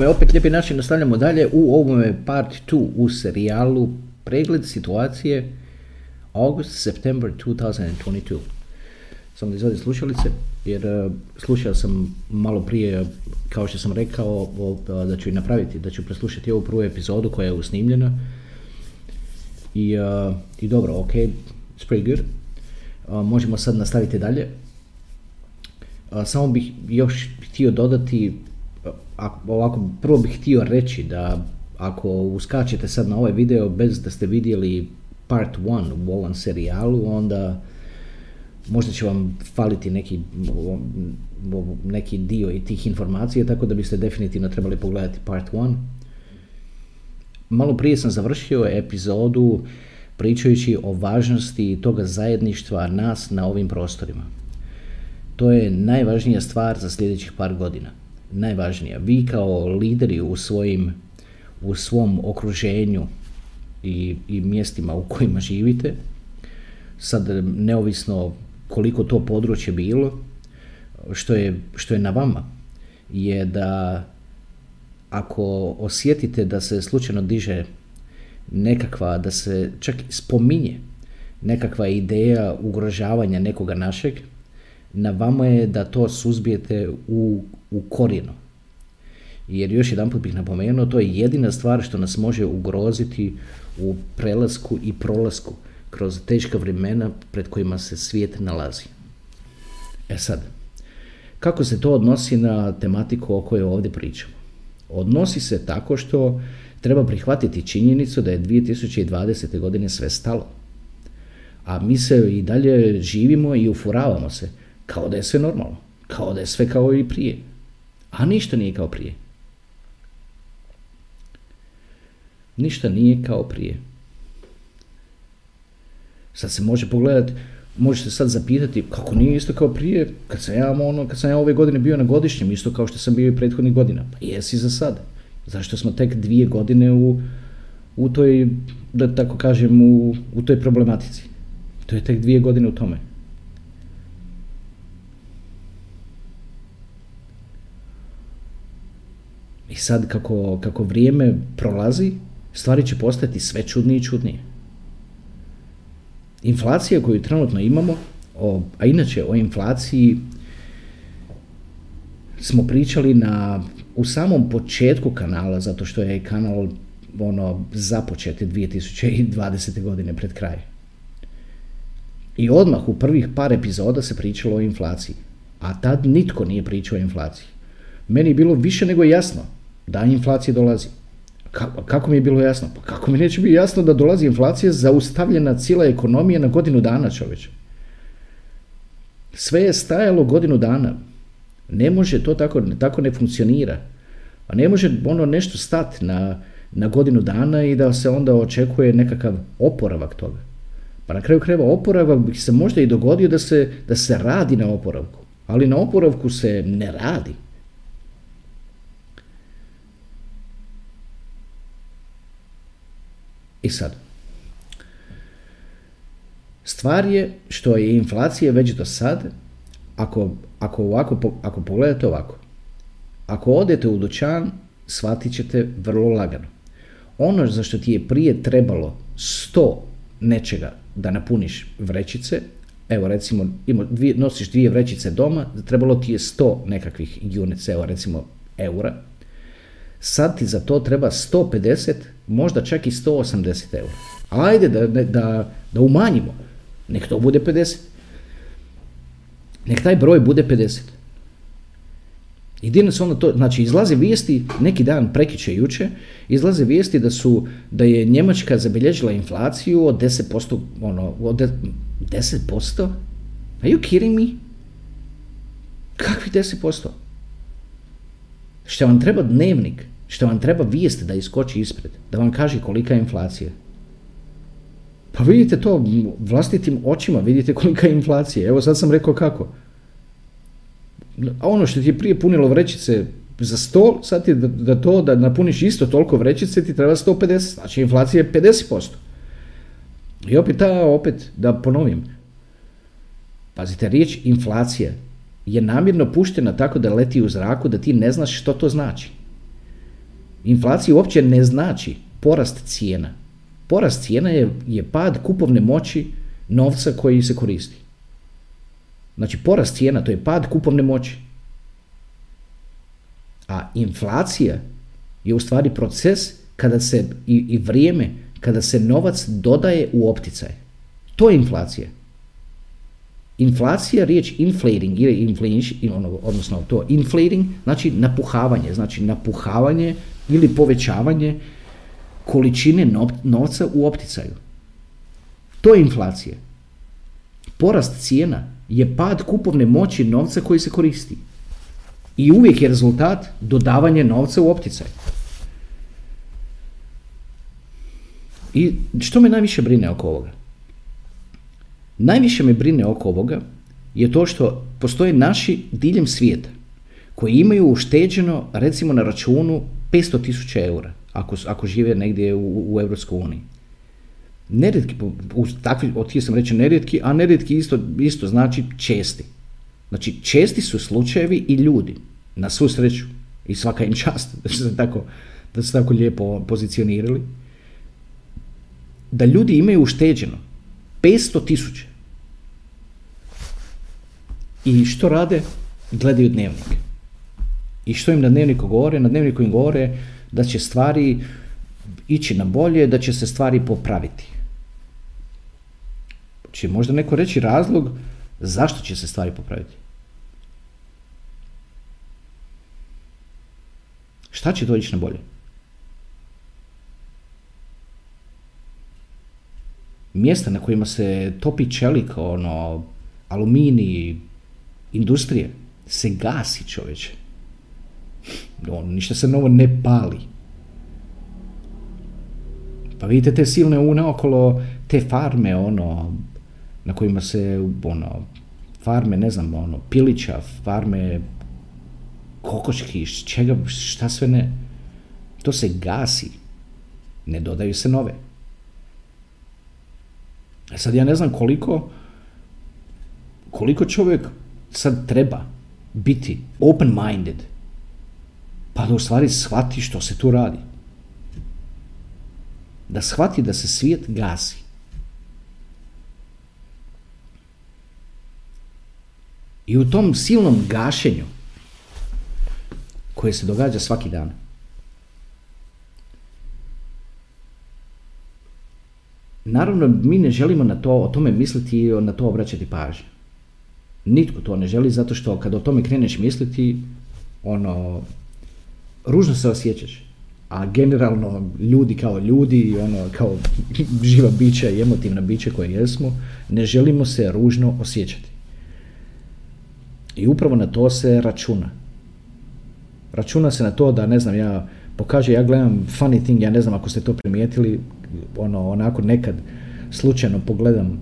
Me opet lijepi način nastavljamo dalje u ovome part 2 u serijalu pregled situacije August, September 2022. Samo da izvadim slušalice, jer uh, slušao sam malo prije, kao što sam rekao, da ću i napraviti, da ću preslušati ovu prvu epizodu koja je usnimljena. I, uh, i dobro, ok, it's pretty good. Uh, možemo sad nastaviti dalje. Samo bih još htio dodati, ovako, prvo bih htio reći da ako uskačete sad na ovaj video bez da ste vidjeli part 1 u ovom serijalu, onda možda će vam faliti neki, neki dio i tih informacija, tako da biste definitivno trebali pogledati part 1. Malo prije sam završio epizodu pričajući o važnosti toga zajedništva nas na ovim prostorima. To je najvažnija stvar za sljedećih par godina. Najvažnija. Vi kao lideri u svojim u svom okruženju i, i mjestima u kojima živite, sad neovisno koliko to područje bilo, što je, što je na vama, je da ako osjetite da se slučajno diže nekakva, da se čak spominje nekakva ideja ugrožavanja nekoga našeg, na vama je da to suzbijete u, u korijenu. Jer još jedan put bih napomenuo, to je jedina stvar što nas može ugroziti u prelasku i prolasku kroz teška vremena pred kojima se svijet nalazi. E sad, kako se to odnosi na tematiku o kojoj ovdje pričamo? Odnosi se tako što treba prihvatiti činjenicu da je 2020. godine sve stalo. A mi se i dalje živimo i ufuravamo se kao da je sve normalno, kao da je sve kao i prije. A ništa nije kao prije. Ništa nije kao prije. Sad se može pogledati, može se sad zapitati kako nije isto kao prije, kad sam ja, ono, kad sam ja ove godine bio na godišnjem, isto kao što sam bio i prethodnih godina. Pa jesi za sad. Zašto smo tek dvije godine u, u toj, da tako kažem, u, u toj problematici. To je tek dvije godine u tome. I sad kako, kako vrijeme prolazi, stvari će postati sve čudnije i čudnije. Inflacija koju trenutno imamo, o, a inače o inflaciji smo pričali na, u samom početku kanala, zato što je kanal ono, započet 2020. godine pred kraj. I odmah u prvih par epizoda se pričalo o inflaciji. A tad nitko nije pričao o inflaciji. Meni je bilo više nego jasno da inflacija dolazi. Kako, mi je bilo jasno? Pa kako mi neće biti jasno da dolazi inflacija zaustavljena cijela ekonomija na godinu dana čoveče? Sve je stajalo godinu dana. Ne može to tako, tako ne funkcionira. A ne može ono nešto stati na, na godinu dana i da se onda očekuje nekakav oporavak toga. Pa na kraju krajeva oporavak bi se možda i dogodio da se, da se radi na oporavku. Ali na oporavku se ne radi. I sad, stvar je što je inflacija već do sad, ako, ako, ovako, ako pogledate ovako, ako odete u dućan, shvatit ćete vrlo lagano. Ono za što ti je prije trebalo 100 nečega da napuniš vrećice, evo recimo ima, dvije, nosiš dvije vrećice doma, trebalo ti je 100 nekakvih unica, evo recimo eura, sad ti za to treba 150, možda čak i 180 eura. Ajde da, da, da umanjimo, nek to bude 50. Nek taj broj bude 50. I di nas onda to, znači izlaze vijesti, neki dan, prekiče juče, izlaze vijesti da su, da je Njemačka zabilježila inflaciju od 10%, ono, od de, 10%? Are you kidding me? Kakvi 10%? Što vam treba dnevnik, što vam treba vijest da iskoči ispred, da vam kaže kolika je inflacija. Pa vidite to vlastitim očima, vidite kolika je inflacija. Evo sad sam rekao kako. A ono što ti je prije punilo vrećice za 100, sad ti da, to, da napuniš isto toliko vrećice ti treba 150, znači inflacija je 50%. I opet ta, opet, da ponovim, pazite, riječ inflacija je namjerno puštena tako da leti u zraku da ti ne znaš što to znači. Inflacija uopće ne znači porast cijena. Porast cijena je, je pad kupovne moći novca koji se koristi. Znači porast cijena to je pad kupovne moći. A inflacija je u stvari proces kada se i, i vrijeme kada se novac dodaje u opticaj. To je inflacija. Inflacija, riječ inflating ili inflation, ono, odnosno to inflating, znači napuhavanje, znači napuhavanje ili povećavanje količine novca u opticaju. To je inflacija. Porast cijena je pad kupovne moći novca koji se koristi. I uvijek je rezultat dodavanje novca u opticaj. I što me najviše brine oko ovoga? Najviše me brine oko ovoga je to što postoje naši diljem svijeta koji imaju ušteđeno recimo na računu 500 tisuća eura ako, ako žive negdje u, u Europskoj uniji. Nerijetki, takvi, htio sam reći nerijetki, a nerijetki isto, isto znači česti. Znači česti su slučajevi i ljudi, na svu sreću i svaka im čast da su se tako, da su tako lijepo pozicionirali, da ljudi imaju ušteđeno 500 tisuća. I što rade? Gledaju dnevnik. I što im na dnevniku govore? Na dnevniku im govore da će stvari ići na bolje, da će se stvari popraviti. Će možda neko reći razlog zašto će se stvari popraviti? Šta će to ići na bolje? Mjesta na kojima se topi čelik, ono, aluminij, industrije, se gasi čovječe. On, ništa se novo ne pali. Pa vidite te silne une okolo, te farme, ono, na kojima se, ono, farme, ne znam, ono, pilića, farme kokoški, čega, šta sve ne. To se gasi. Ne dodaju se nove. E sad ja ne znam koliko, koliko čovjek sad treba biti open-minded pa da u stvari shvati što se tu radi. Da shvati da se svijet gasi. I u tom silnom gašenju koje se događa svaki dan, Naravno, mi ne želimo na to, o tome misliti i na to obraćati pažnju. Nitko to ne želi zato što kad o tome kreneš misliti, ono, ružno se osjećaš. A generalno ljudi kao ljudi, ono, kao živa bića i emotivna bića koje jesmo, ne želimo se ružno osjećati. I upravo na to se računa. Računa se na to da, ne znam, ja pokaže, ja gledam funny thing, ja ne znam ako ste to primijetili, ono, onako nekad slučajno pogledam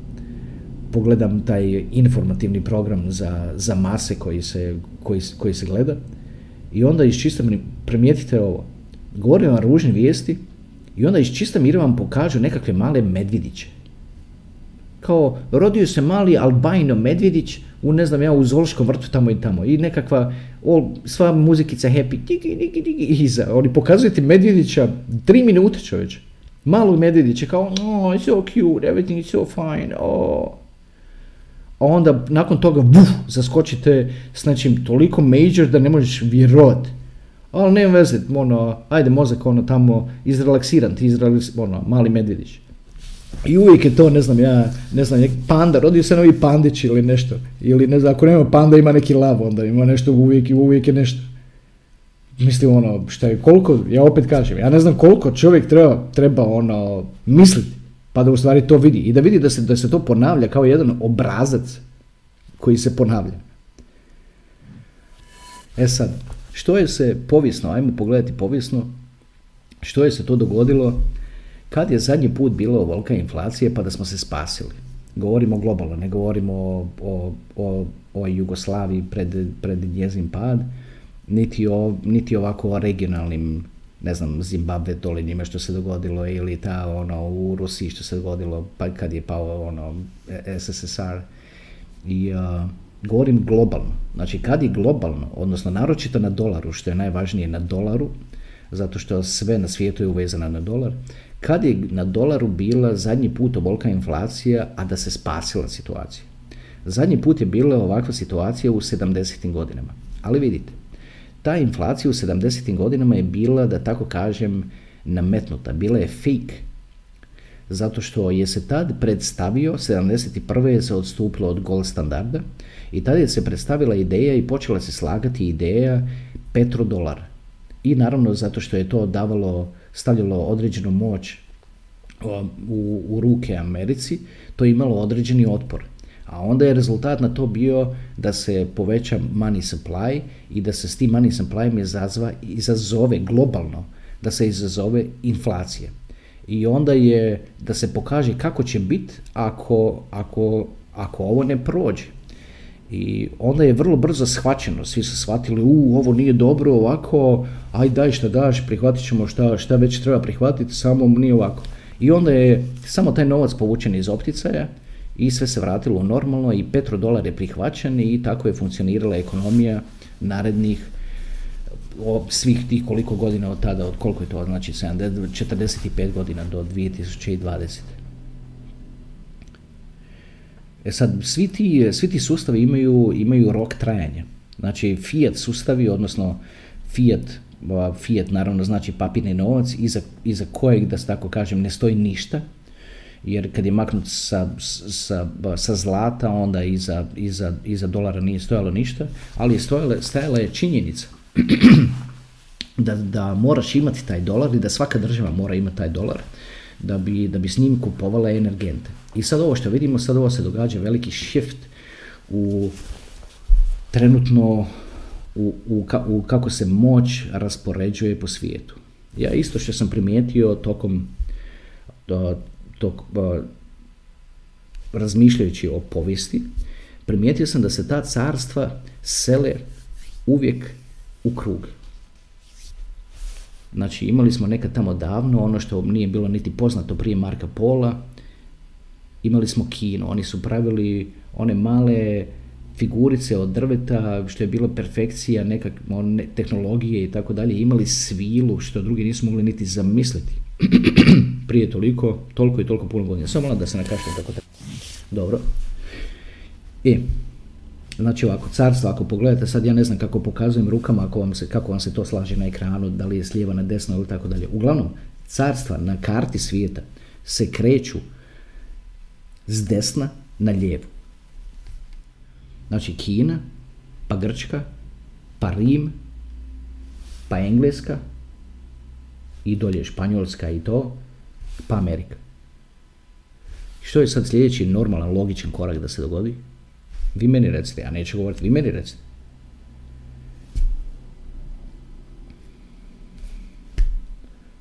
pogledam taj informativni program za, za mase koji se, koji, koji se gleda i onda iz čista primijetite ovo, govore vam ružne vijesti i onda iz čista mira vam pokažu nekakve male medvidiće. Kao, rodio se mali albino medvjedić u, ne znam ja, u Zološkom vrtu tamo i tamo. I nekakva, o, sva muzikica happy, tiki, tiki, tiki, iza. Oni pokazuju ti medvjedića tri minute čovječe. Malo medvjediće kao, oh, it's so cute, everything is so fine, oh. A onda nakon toga, buf, zaskočite s nečim toliko major da ne možeš vjerovat ali nema veze, ono, ajde mozak ono tamo izrelaksiran, ti izrelaksiran, ono, mali medvjedić. I uvijek je to, ne znam, ja, ne znam, panda, rodio se novi pandić ili nešto. Ili ne znam, ako nema panda ima neki lav, onda ima nešto uvijek i uvijek je nešto. mislim ono, šta je, koliko, ja opet kažem, ja ne znam koliko čovjek treba, treba ono, misliti, pa da u stvari to vidi i da vidi da se, da se to ponavlja kao jedan obrazac koji se ponavlja. E sad, što je se povijesno, ajmo pogledati povijesno, što je se to dogodilo kad je zadnji put bilo volka inflacije pa da smo se spasili. Govorimo globalno, ne govorimo o, o, o, Jugoslaviji pred, pred njezin pad, niti, o, niti ovako o regionalnim, ne znam, Zimbabve dole njima što se dogodilo ili ta ono u Rusiji što se dogodilo pa kad je pao ono SSSR i uh, govorim globalno. Znači kad je globalno, odnosno naročito na dolaru, što je najvažnije na dolaru, zato što sve na svijetu je uvezano na dolar, kad je na dolaru bila zadnji put ovolika inflacija, a da se spasila situacija. Zadnji put je bila ovakva situacija u 70. godinama. Ali vidite, ta inflacija u 70. godinama je bila, da tako kažem, nametnuta. Bila je fake zato što je se tad predstavio, 71. je se odstupilo od gold standarda i tad je se predstavila ideja i počela se slagati ideja petrodolara. I naravno zato što je to davalo, stavljalo određenu moć u, u ruke Americi, to je imalo određeni otpor. A onda je rezultat na to bio da se poveća money supply i da se s tim money supplyem izazva, izazove globalno, da se izazove inflacija i onda je da se pokaže kako će biti ako, ako, ako ovo ne prođe. I onda je vrlo brzo shvaćeno, svi su shvatili, u, ovo nije dobro ovako, aj daj šta daš, prihvatit ćemo šta, šta već treba prihvatiti, samo nije ovako. I onda je samo taj novac povučen iz opticaja i sve se vratilo normalno i petrodolar je prihvaćen i tako je funkcionirala ekonomija narednih svih tih koliko godina od tada, od koliko je to, znači 45 godina do 2020. E sad, svi ti, svi ti sustavi imaju, imaju rok trajanja. Znači, fiat sustavi, odnosno fiat, fiat naravno znači papirni novac, iza, iza kojeg, da se tako kažem, ne stoji ništa, jer kad je maknut sa, sa, sa zlata, onda iza, iza, iza dolara nije stojalo ništa, ali je stojala, stajala je činjenica da, da moraš imati taj dolar i da svaka država mora imati taj dolar da bi, da bi s njim kupovala energente. I sad ovo što vidimo, sad ovo se događa veliki shift u trenutno u, u, u kako se moć raspoređuje po svijetu. Ja isto što sam primijetio tokom tog, razmišljajući o povijesti, primijetio sam da se ta carstva sele uvijek u krug. Znači imali smo nekad tamo davno, ono što nije bilo niti poznato prije Marka Pola, imali smo kino, oni su pravili one male figurice od drveta, što je bilo perfekcija nekak, tehnologije i tako dalje, imali svilu, što drugi nisu mogli niti zamisliti. prije toliko, toliko i toliko puno godina. Samo da se nakaštam tako tako. Dobro. I, Znači ovako, carstvo, ako pogledate, sad ja ne znam kako pokazujem rukama, ako vam se, kako vam se to slaže na ekranu, da li je slijeva na desno ili tako dalje. Uglavnom, carstva na karti svijeta se kreću s desna na lijevu. Znači Kina, pa Grčka, pa Rim, pa Engleska i dolje Španjolska i to, pa Amerika. Što je sad sljedeći normalan, logičan korak da se dogodi? Vi meni recite, ja neću govoriti, vi meni recite.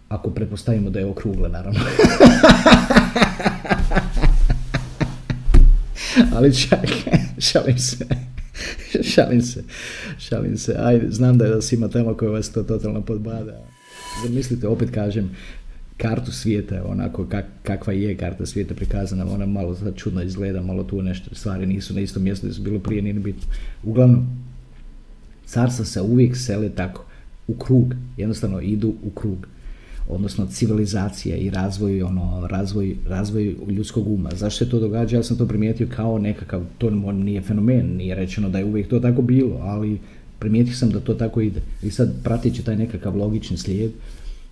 Ako pretpostavimo da je okrugla, naravno. Ali čak, šalim se. šalim se, šalim se. Ajde, znam da je da ima tema koja vas to totalno podbada. Zamislite, opet kažem, kartu svijeta, onako kak, kakva je karta svijeta prikazana, ona malo čudno izgleda, malo tu nešto, stvari nisu na istom mjestu gdje su bilo prije, nije bitno. Uglavnom, carstva se uvijek sele tako, u krug, jednostavno idu u krug odnosno civilizacija i razvoj, ono, razvoj, razvoj ljudskog uma. Zašto se to događa? Ja sam to primijetio kao nekakav, to nije fenomen, nije rečeno da je uvijek to tako bilo, ali primijetio sam da to tako ide. I sad pratići taj nekakav logični slijed,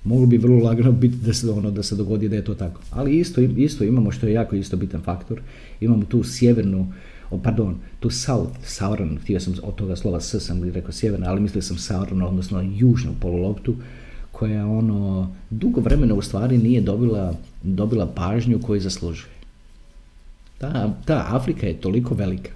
moglo bi vrlo lagano biti da se, ono, da se dogodi da je to tako. Ali isto, isto imamo što je jako isto bitan faktor, imamo tu sjevernu o, pardon, to south, southern, htio sam od toga slova s sam rekao sjeverna, ali mislio sam southern, odnosno južnu poluloptu, koja ono, dugo vremena u stvari nije dobila, dobila pažnju koju zaslužuje. Ta, ta Afrika je toliko velika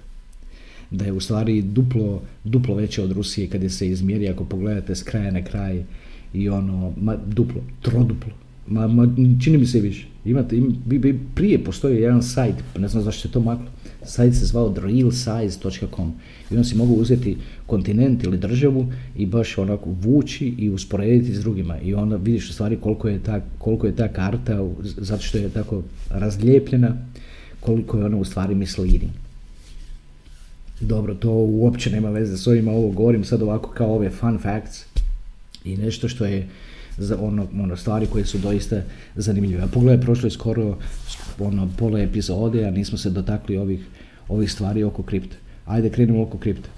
da je u stvari duplo, duplo veća od Rusije kad je se izmjeri, ako pogledate s kraja na kraj i ono, ma, duplo, troduplo. Ma, ma, čini mi se više. Imate, im, bi, prije postoji jedan sajt, ne znam zašto je to maklo, sajt se zvao therealsize.com i on si mogu uzeti kontinent ili državu i baš onako vući i usporediti s drugima i onda vidiš u stvari koliko je ta, koliko je ta karta, zato što je tako razlijepljena, koliko je ona u stvari misleading. Dobro, to uopće nema veze s ovima, ovo govorim sad ovako kao ove fun facts i nešto što je za ono, ono stvari koje su doista zanimljive. Pogledaj, prošlo je skoro ono, pola epizode, a nismo se dotakli ovih, ovih stvari oko kripta. Ajde, krenimo oko kripta.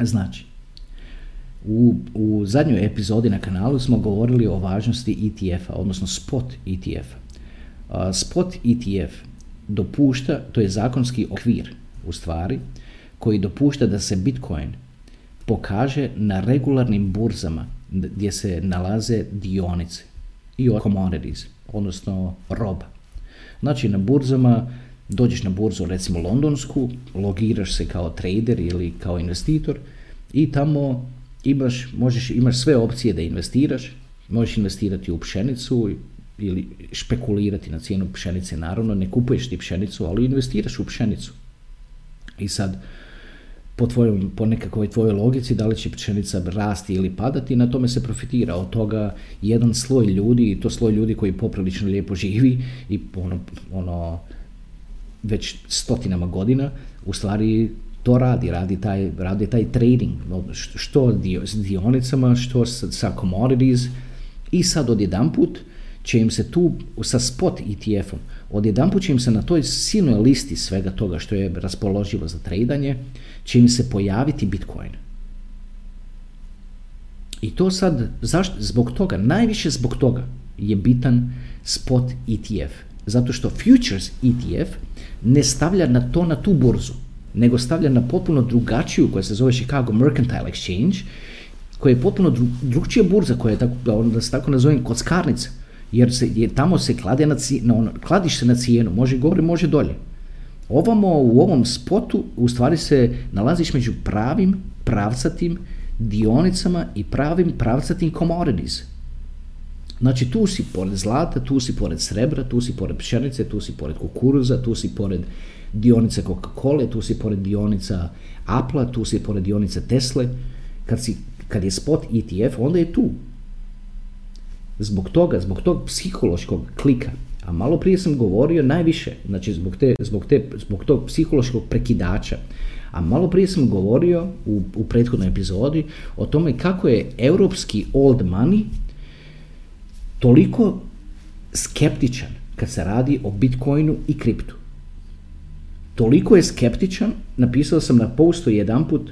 Znači, u, u zadnjoj epizodi na kanalu smo govorili o važnosti ETF-a, odnosno spot ETF-a. spot ETF dopušta, to je zakonski okvir u stvari, koji dopušta da se Bitcoin pokaže na regularnim burzama gdje se nalaze dionice i commodities, odnosno roba. Znači na burzama, dođeš na burzu recimo londonsku, logiraš se kao trader ili kao investitor i tamo imaš, možeš, imaš sve opcije da investiraš, možeš investirati u pšenicu ili špekulirati na cijenu pšenice, naravno ne kupuješ ti pšenicu, ali investiraš u pšenicu. I sad, po, tvojom, po nekakvoj tvojoj logici, da li će pšenica rasti ili padati, na tome se profitira. Od toga jedan sloj ljudi, i to sloj ljudi koji poprilično lijepo živi i ono, ono već stotinama godina, u stvari to radi, radi taj, radi taj trading, što s dionicama, što sa commodities i sad odjedanput će im se tu sa spot ETF-om, odjedanput će im se na toj silnoj listi svega toga što je raspoloživo za tradanje, će im se pojaviti Bitcoin. I to sad, zašto? Zbog toga, najviše zbog toga je bitan spot ETF. Zato što futures ETF ne stavlja na to na tu burzu, nego stavlja na potpuno drugačiju koja se zove Chicago Mercantile Exchange, koja je potpuno dru, drugčija burza, koja je tako, da se tako nazovem kockarnica, jer se, je, tamo se klade na, na ono, kladiš se na cijenu, može gore, može dolje. Ovamo u ovom spotu u stvari se nalaziš među pravim, pravcatim dionicama i pravim pravcatim commodities. Znači tu si pored zlata, tu si pored srebra, tu si pored pšenice, tu si pored kukuruza, tu si pored dionice Coca-Cola, tu si pored dionica Apple, tu si pored dionice Tesla. Kad, si, kad je spot ETF, onda je tu. Zbog toga, zbog tog psihološkog klika, a malo prije sam govorio najviše, znači zbog, te, zbog, te, zbog tog psihološkog prekidača, a malo prije sam govorio u, u prethodnoj epizodi o tome kako je europski old money toliko skeptičan kad se radi o Bitcoinu i kriptu. Toliko je skeptičan, napisao sam na postu jedan put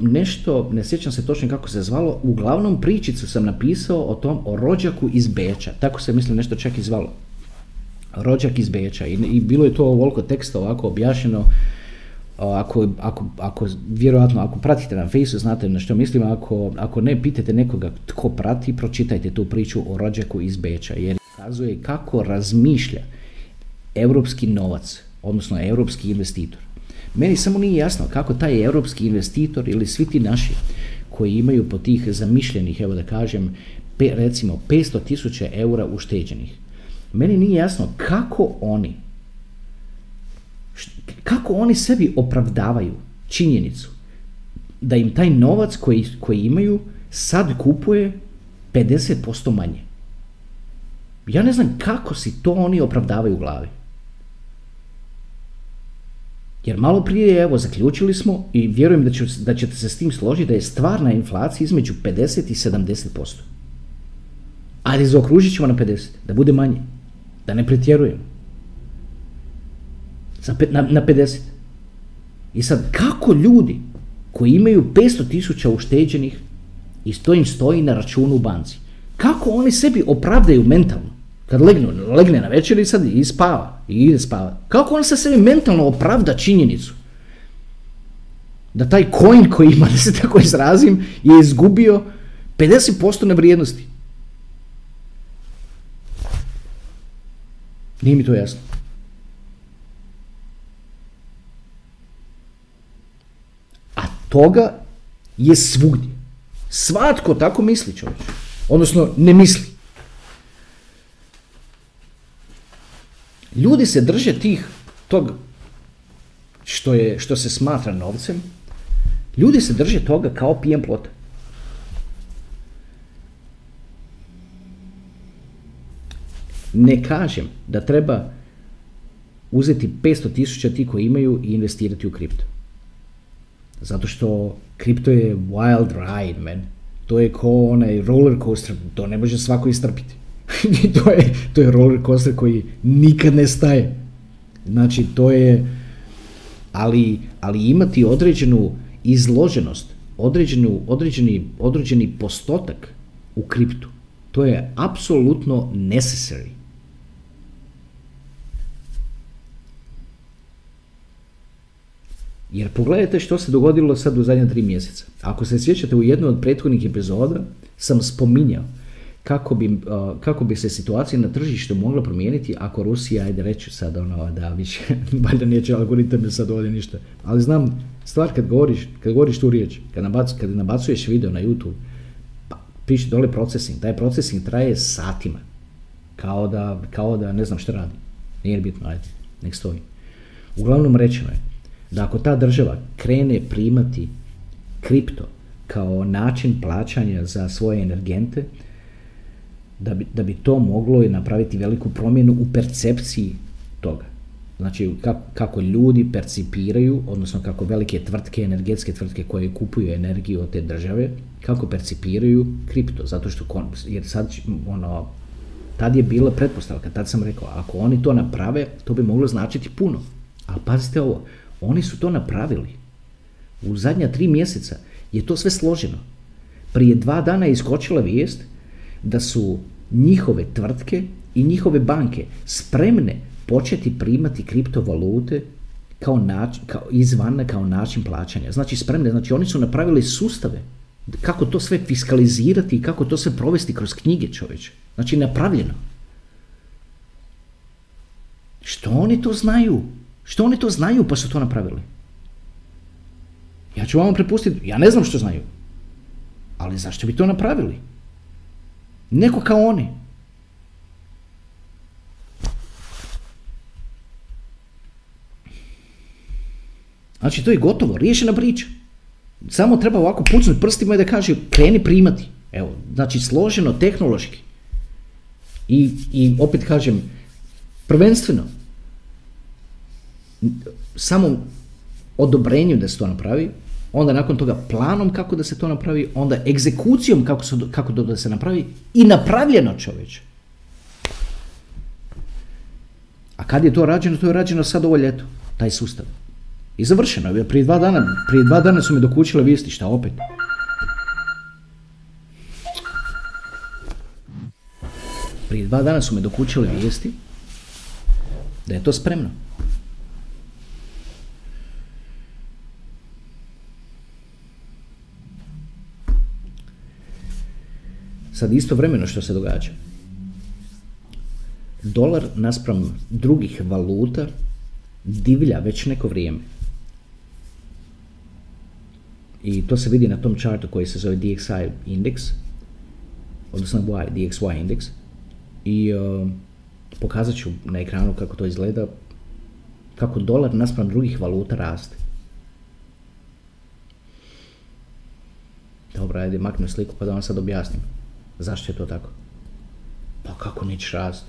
nešto, ne sjećam se točno kako se zvalo, uglavnom pričicu sam napisao o tom, o rođaku iz Beča, tako se mislim nešto čak i zvalo. Rođak iz Beča i, i bilo je to ovoliko teksta ovako objašnjeno, ako, ako, ako, vjerojatno, ako pratite na Facebooku, znate na što mislim, ako, ako ne pitate nekoga tko prati, pročitajte tu priču o rođaku iz Beča, jer kazuje kako razmišlja europski novac, odnosno europski investitor. Meni samo nije jasno kako taj europski investitor ili svi ti naši koji imaju po tih zamišljenih, evo da kažem, pe, recimo 500 tisuća eura ušteđenih. Meni nije jasno kako oni kako oni sebi opravdavaju činjenicu da im taj novac koji, koji imaju sad kupuje 50% manje. Ja ne znam kako si to oni opravdavaju u glavi. Jer malo prije, evo, zaključili smo i vjerujem da, ću, da ćete se s tim složiti da je stvarna inflacija između 50 i 70%. Ali zaokružit ćemo na 50, da bude manje, da ne pretjerujemo. Na, na 50. I sad, kako ljudi koji imaju 500 tisuća ušteđenih i to im stoji na računu u banci, kako oni sebi opravdaju mentalno Kad legnu, legne na večer i sad i spava, i ide spava. Kako on sa sebi mentalno opravda činjenicu? Da taj coin koji ima, da se tako izrazim, je izgubio 50% na vrijednosti. Nije mi to jasno. A toga je svugdje. Svatko tako misli čovječ. Odnosno, ne misli. Ljudi se drže tih, tog što, je, što se smatra novcem, ljudi se drže toga kao pijen plota. Ne kažem da treba uzeti 500 tisuća ti koji imaju i investirati u kripto. Zato što kripto je wild ride, man. To je ko onaj roller coaster, to ne može svako istrpiti. to, je, to je roller coaster koji nikad ne staje. Znači, to je, ali, ali imati određenu izloženost, određenu, određeni, određeni postotak u kriptu, to je apsolutno necessary. Jer pogledajte što se dogodilo sad u zadnja tri mjeseca. Ako se sjećate u jednoj od prethodnih epizoda sam spominjao kako bi, kako bi se situacija na tržištu mogla promijeniti ako Rusija, ajde reći sad ono da više, valjda neće algoritam sad ovdje ništa, ali znam stvar kad govoriš, kad govoriš tu riječ, kad, nabac, kad nabacuješ video na YouTube, pa piše dole procesing, taj procesing traje satima, kao da, kao da ne znam što radi, nije bitno, ajde, nek stoji. Uglavnom rečeno je, da ako ta država krene primati kripto kao način plaćanja za svoje energente, da bi, da bi to moglo napraviti veliku promjenu u percepciji toga. Znači kako, ljudi percipiraju, odnosno kako velike tvrtke, energetske tvrtke koje kupuju energiju od te države, kako percipiraju kripto. Zato što, jer sad, ono, tad je bila pretpostavka, tad sam rekao, ako oni to naprave, to bi moglo značiti puno. Ali pazite ovo, oni su to napravili. U zadnja tri mjeseca je to sve složeno. Prije dva dana je iskočila vijest da su njihove tvrtke i njihove banke spremne početi primati kriptovalute kao, način, kao izvana kao način plaćanja. Znači spremne, znači oni su napravili sustave kako to sve fiskalizirati i kako to sve provesti kroz knjige čovječe. Znači napravljeno. Što oni to znaju? Što oni to znaju pa su to napravili? Ja ću vam prepustiti, ja ne znam što znaju. Ali zašto bi to napravili? Neko kao oni. Znači to je gotovo, riješena priča. Samo treba ovako pucnuti prstima i da kaže kreni primati. Evo, znači složeno, tehnološki. I, I opet kažem, prvenstveno, samo odobrenju da se to napravi, onda nakon toga planom kako da se to napravi, onda egzekucijom kako, se, kako da se napravi i napravljeno čovječe. A kad je to rađeno? To je rađeno sad ovo ljeto, taj sustav. I završeno. Prije dva dana, prije dva dana su mi dokučile vijesti, šta opet? Prije dva dana su me dokučile vijesti da je to spremno. Sad istovremeno što se događa. Dolar naspram drugih valuta divlja već neko vrijeme. I to se vidi na tom chartu koji se zove DXY indeks, odnosno y, DXY indeks. I uh, pokazat ću na ekranu kako to izgleda, kako dolar naspram drugih valuta raste. Dobro, ajde, maknem sliku pa da vam sad objasnim. Zašto je to tako? Pa kako nećeš rast?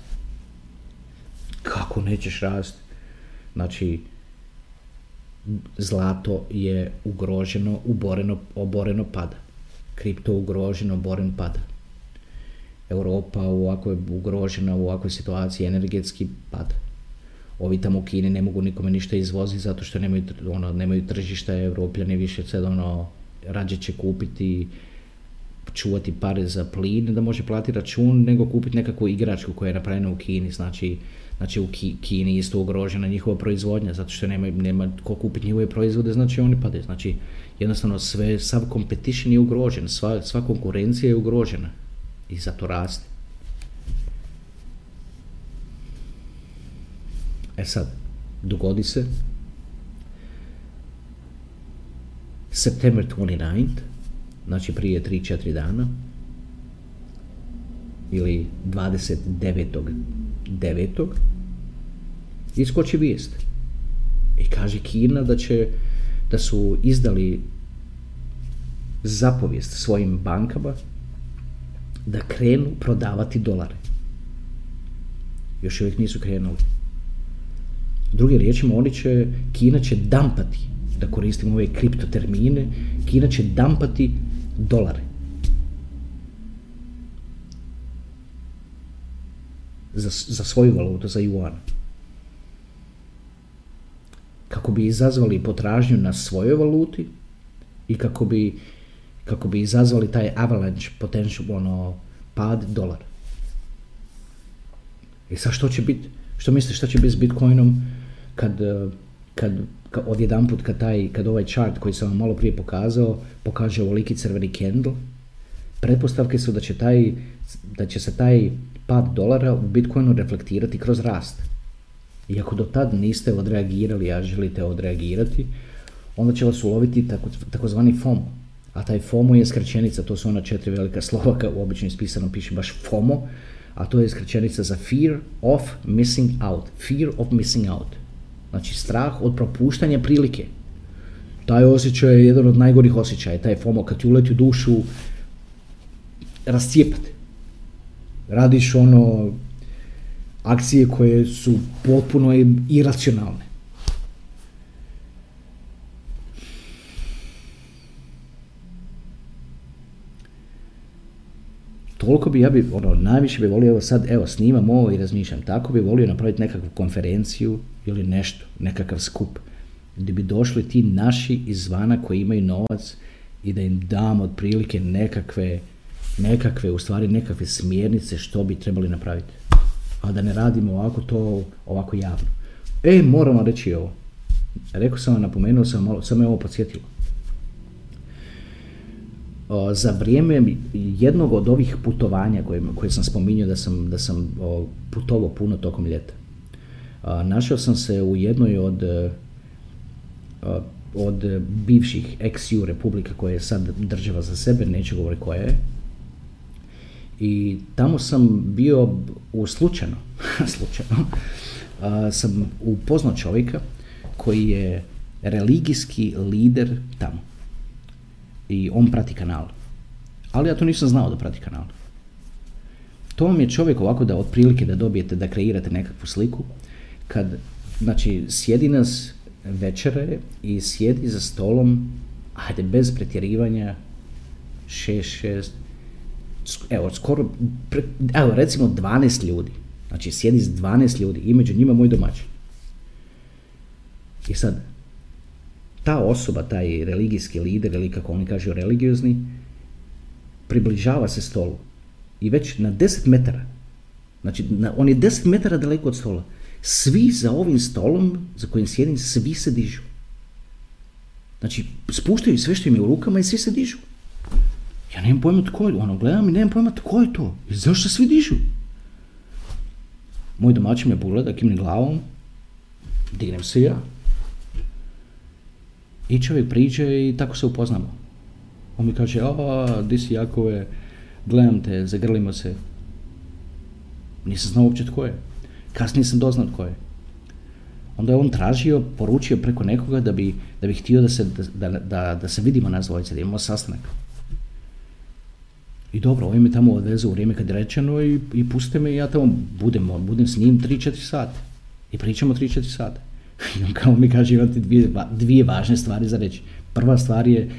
Kako nećeš rast? Znači, zlato je ugroženo, uboreno, oboreno pada. Kripto ugroženo, oboren pada. Europa u ovakvoj ugrožena u ovakvoj situaciji energetski pada. Ovi tamo u Kini ne mogu nikome ništa izvoziti zato što nemaju, ono, nemaju tržišta, Evropljani više sad ono, rađe će kupiti čuvati pare za plin da može platiti račun, nego kupiti nekakvu igračku koja je napravljena u Kini. Znači, znači u Kini isto ugrožena njihova proizvodnja, zato što nema, nema ko kupiti njihove proizvode, znači oni padaju. Znači, jednostavno sve, sav competition je ugrožen, sva, sva konkurencija je ugrožena i zato raste. E sad, dogodi se September 29 znači prije 3-4 dana, ili 29.9. iskoči vijest. I kaže Kina da će, da su izdali zapovijest svojim bankama da krenu prodavati dolare. Još uvijek nisu krenuli. Drugim riječima, oni će, Kina će dampati, da koristimo ove kriptotermine, Kina će dampati dolare. Za, za svoju valutu, za yuan. Kako bi izazvali potražnju na svojoj valuti i kako bi, kako bi izazvali taj avalanche potential, ono, pad dolara. I sad što će biti, što misliš što će biti s Bitcoinom kad, kad odjedanput kad, taj, kad ovaj chart koji sam vam malo prije pokazao pokaže ovoliki crveni candle, pretpostavke su da će, taj, da će se taj pad dolara u Bitcoinu reflektirati kroz rast. I ako do tad niste odreagirali, a želite odreagirati, onda će vas uloviti tako, takozvani FOMO. A taj FOMO je skraćenica, to su ona četiri velika slova, u obično ispisano piše baš FOMO, a to je skraćenica za Fear of Missing Out. Fear of Missing Out. Znači strah od propuštanja prilike. Taj osjećaj je jedan od najgorih osjećaja, taj FOMO, kad ti uleti u dušu, rascijepate. Radiš ono, akcije koje su potpuno iracionalne. Toliko bi, ja bi, ono, najviše bi volio, evo sad, evo, snimam ovo i razmišljam, tako bi volio napraviti nekakvu konferenciju ili nešto, nekakav skup, gdje bi došli ti naši izvana koji imaju novac i da im dam otprilike nekakve, nekakve, u stvari nekakve smjernice što bi trebali napraviti. A da ne radimo ovako to, ovako javno. E, moramo reći ovo. Rekao sam vam, napomenuo sam malo, sam me ovo podsjetilo za vrijeme jednog od ovih putovanja koje, koje sam spominjao da sam, da sam putovao puno tokom ljeta. Našao sam se u jednoj od od bivših ex-ju republika koje je sad država za sebe, neću govoriti koja je. I tamo sam bio u slučajno, slučajno, sam upoznao čovjeka koji je religijski lider tamo i on prati kanal. Ali ja to nisam znao da prati kanal. To vam je čovjek ovako da otprilike da dobijete, da kreirate nekakvu sliku, kad, znači, sjedi nas večere i sjedi za stolom, ajde, bez pretjerivanja, šest, šest, evo, skoro, evo, recimo 12 ljudi. Znači, sjedi s 12 ljudi i među njima moj domaćin. I sad, ta osoba, taj religijski lider ili kako oni kažu religiozni, približava se stolu i već na 10 metara, znači na, on je 10 metara daleko od stola, svi za ovim stolom za kojim sjedim, svi se dižu. Znači, spuštaju sve što im je u rukama i svi se dižu. Ja nemam pojma tko je, ono, gledam i nemam pojma tko je to. I zašto svi dižu? Moj domaćin me pogleda, kimne glavom, dignem se ja. I čovjek priđe i tako se upoznamo. On mi kaže, a, di si Jakove, gledam te, zagrlimo se. Nisam znao uopće tko je. Kasnije sam doznao tko je. Onda je on tražio, poručio preko nekoga da bi, da bi htio da se, da, da, da se vidimo nas dvojice, da imamo sastanak. I dobro, ovaj me tamo odveze u vrijeme kad je rečeno i, i puste me i ja tamo budem, budem s njim 3-4 sata. I pričamo 3-4 sata. I on kao mi kaže, imam ti dvije, dvije važne stvari za reći. Prva stvar je,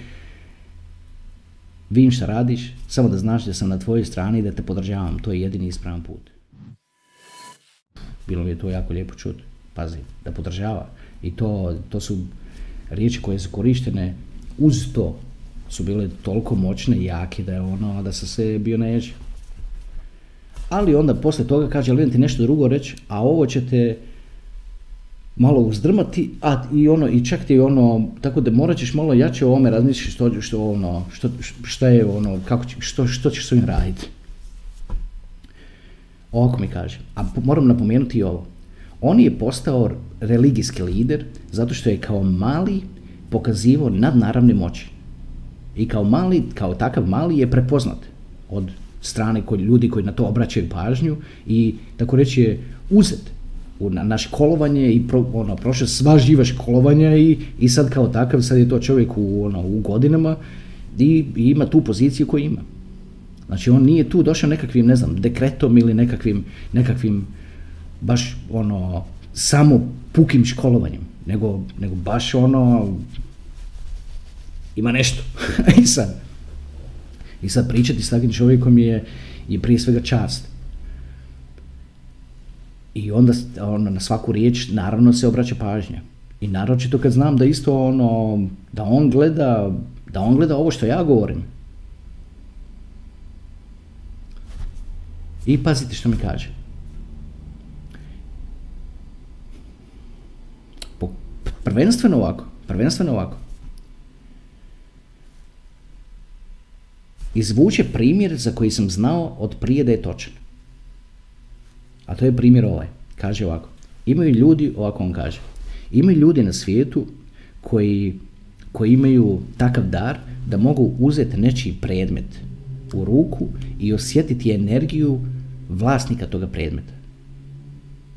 vidim šta radiš, samo da znaš da sam na tvojoj strani i da te podržavam. To je jedini ispravan put. Bilo mi je to jako lijepo čuti. Pazi, da podržava. I to, to su riječi koje su korištene uz to su bile toliko moćne i jake da je ono, da sam se bio ježi. Ali onda posle toga kaže, ali ti nešto drugo reći, a ovo će te malo uzdrmati, a i ono, i čak ti ono, tako da morat ćeš malo jače o ovome razmišljati što, što, ono, što, što je ono, kako će, što, što ćeš s ovim raditi. Ovako mi kaže, a moram napomenuti i ovo. On je postao religijski lider zato što je kao mali pokazivao nadnaravne moći. I kao mali, kao takav mali je prepoznat od strane koji, ljudi koji na to obraćaju pažnju i tako reći je uzet na, na školovanje i pro, ono, prošao sva živa školovanja i, i sad kao takav, sad je to čovjek u, ono, u godinama i, i ima tu poziciju koju ima. Znači on nije tu došao nekakvim, ne znam, dekretom ili nekakvim, nekakvim baš ono, samo pukim školovanjem, nego, nego baš ono, ima nešto. I sad, i sad pričati s takvim čovjekom je, je prije svega čast. I onda ono, na svaku riječ naravno se obraća pažnja. I naročito kad znam da isto ono, da on gleda, da on gleda ovo što ja govorim. I pazite što mi kaže. Prvenstveno ovako, prvenstveno ovako. Izvuče primjer za koji sam znao od prije da je točan. A to je primjer ovaj. Kaže ovako. Imaju ljudi, ovako on kaže, imaju ljudi na svijetu koji, koji imaju takav dar da mogu uzeti nečiji predmet u ruku i osjetiti energiju vlasnika toga predmeta.